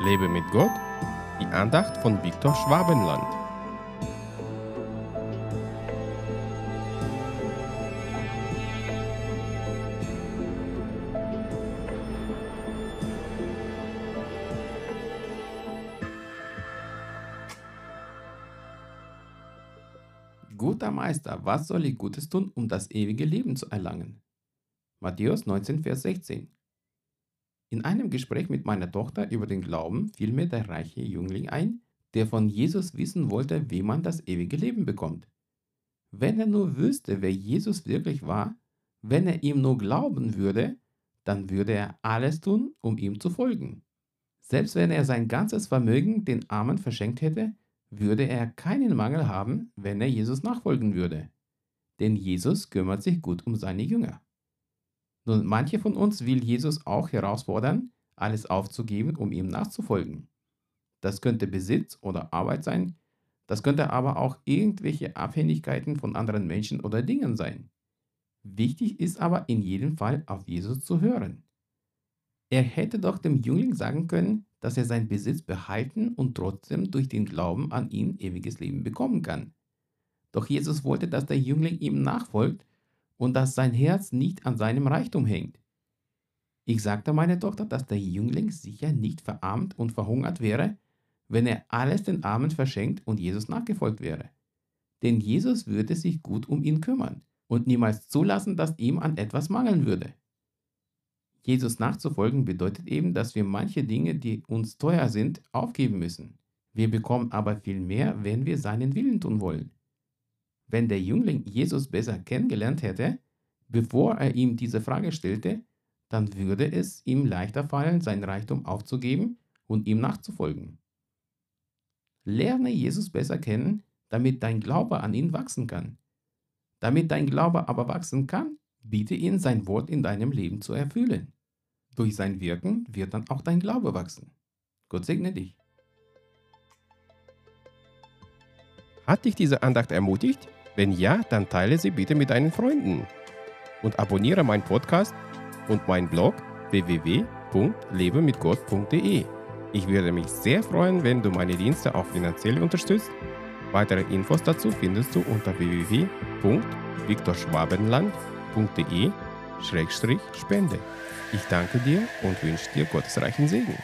Lebe mit Gott, die Andacht von Viktor Schwabenland. Guter Meister, was soll ich Gutes tun, um das ewige Leben zu erlangen? Matthäus 19, Vers 16. In einem Gespräch mit meiner Tochter über den Glauben fiel mir der reiche Jüngling ein, der von Jesus wissen wollte, wie man das ewige Leben bekommt. Wenn er nur wüsste, wer Jesus wirklich war, wenn er ihm nur glauben würde, dann würde er alles tun, um ihm zu folgen. Selbst wenn er sein ganzes Vermögen den Armen verschenkt hätte, würde er keinen Mangel haben, wenn er Jesus nachfolgen würde. Denn Jesus kümmert sich gut um seine Jünger. Nun, manche von uns will Jesus auch herausfordern, alles aufzugeben, um ihm nachzufolgen. Das könnte Besitz oder Arbeit sein, das könnte aber auch irgendwelche Abhängigkeiten von anderen Menschen oder Dingen sein. Wichtig ist aber in jedem Fall auf Jesus zu hören. Er hätte doch dem Jüngling sagen können, dass er seinen Besitz behalten und trotzdem durch den Glauben an ihn ewiges Leben bekommen kann. Doch Jesus wollte, dass der Jüngling ihm nachfolgt und dass sein Herz nicht an seinem Reichtum hängt. Ich sagte meiner Tochter, dass der Jüngling sicher nicht verarmt und verhungert wäre, wenn er alles den Armen verschenkt und Jesus nachgefolgt wäre. Denn Jesus würde sich gut um ihn kümmern und niemals zulassen, dass ihm an etwas mangeln würde. Jesus nachzufolgen bedeutet eben, dass wir manche Dinge, die uns teuer sind, aufgeben müssen. Wir bekommen aber viel mehr, wenn wir seinen Willen tun wollen. Wenn der Jüngling Jesus besser kennengelernt hätte, bevor er ihm diese Frage stellte, dann würde es ihm leichter fallen, sein Reichtum aufzugeben und ihm nachzufolgen. Lerne Jesus besser kennen, damit dein Glaube an ihn wachsen kann. Damit dein Glaube aber wachsen kann, biete ihn sein Wort in deinem Leben zu erfüllen. Durch sein Wirken wird dann auch dein Glaube wachsen. Gott segne dich. Hat dich diese Andacht ermutigt? Wenn ja, dann teile sie bitte mit deinen Freunden und abonniere meinen Podcast und meinen Blog www.lebemitgott.de. Ich würde mich sehr freuen, wenn du meine Dienste auch finanziell unterstützt. Weitere Infos dazu findest du unter www.viktorschwabenland.de-spende. Ich danke dir und wünsche dir gottesreichen Segen.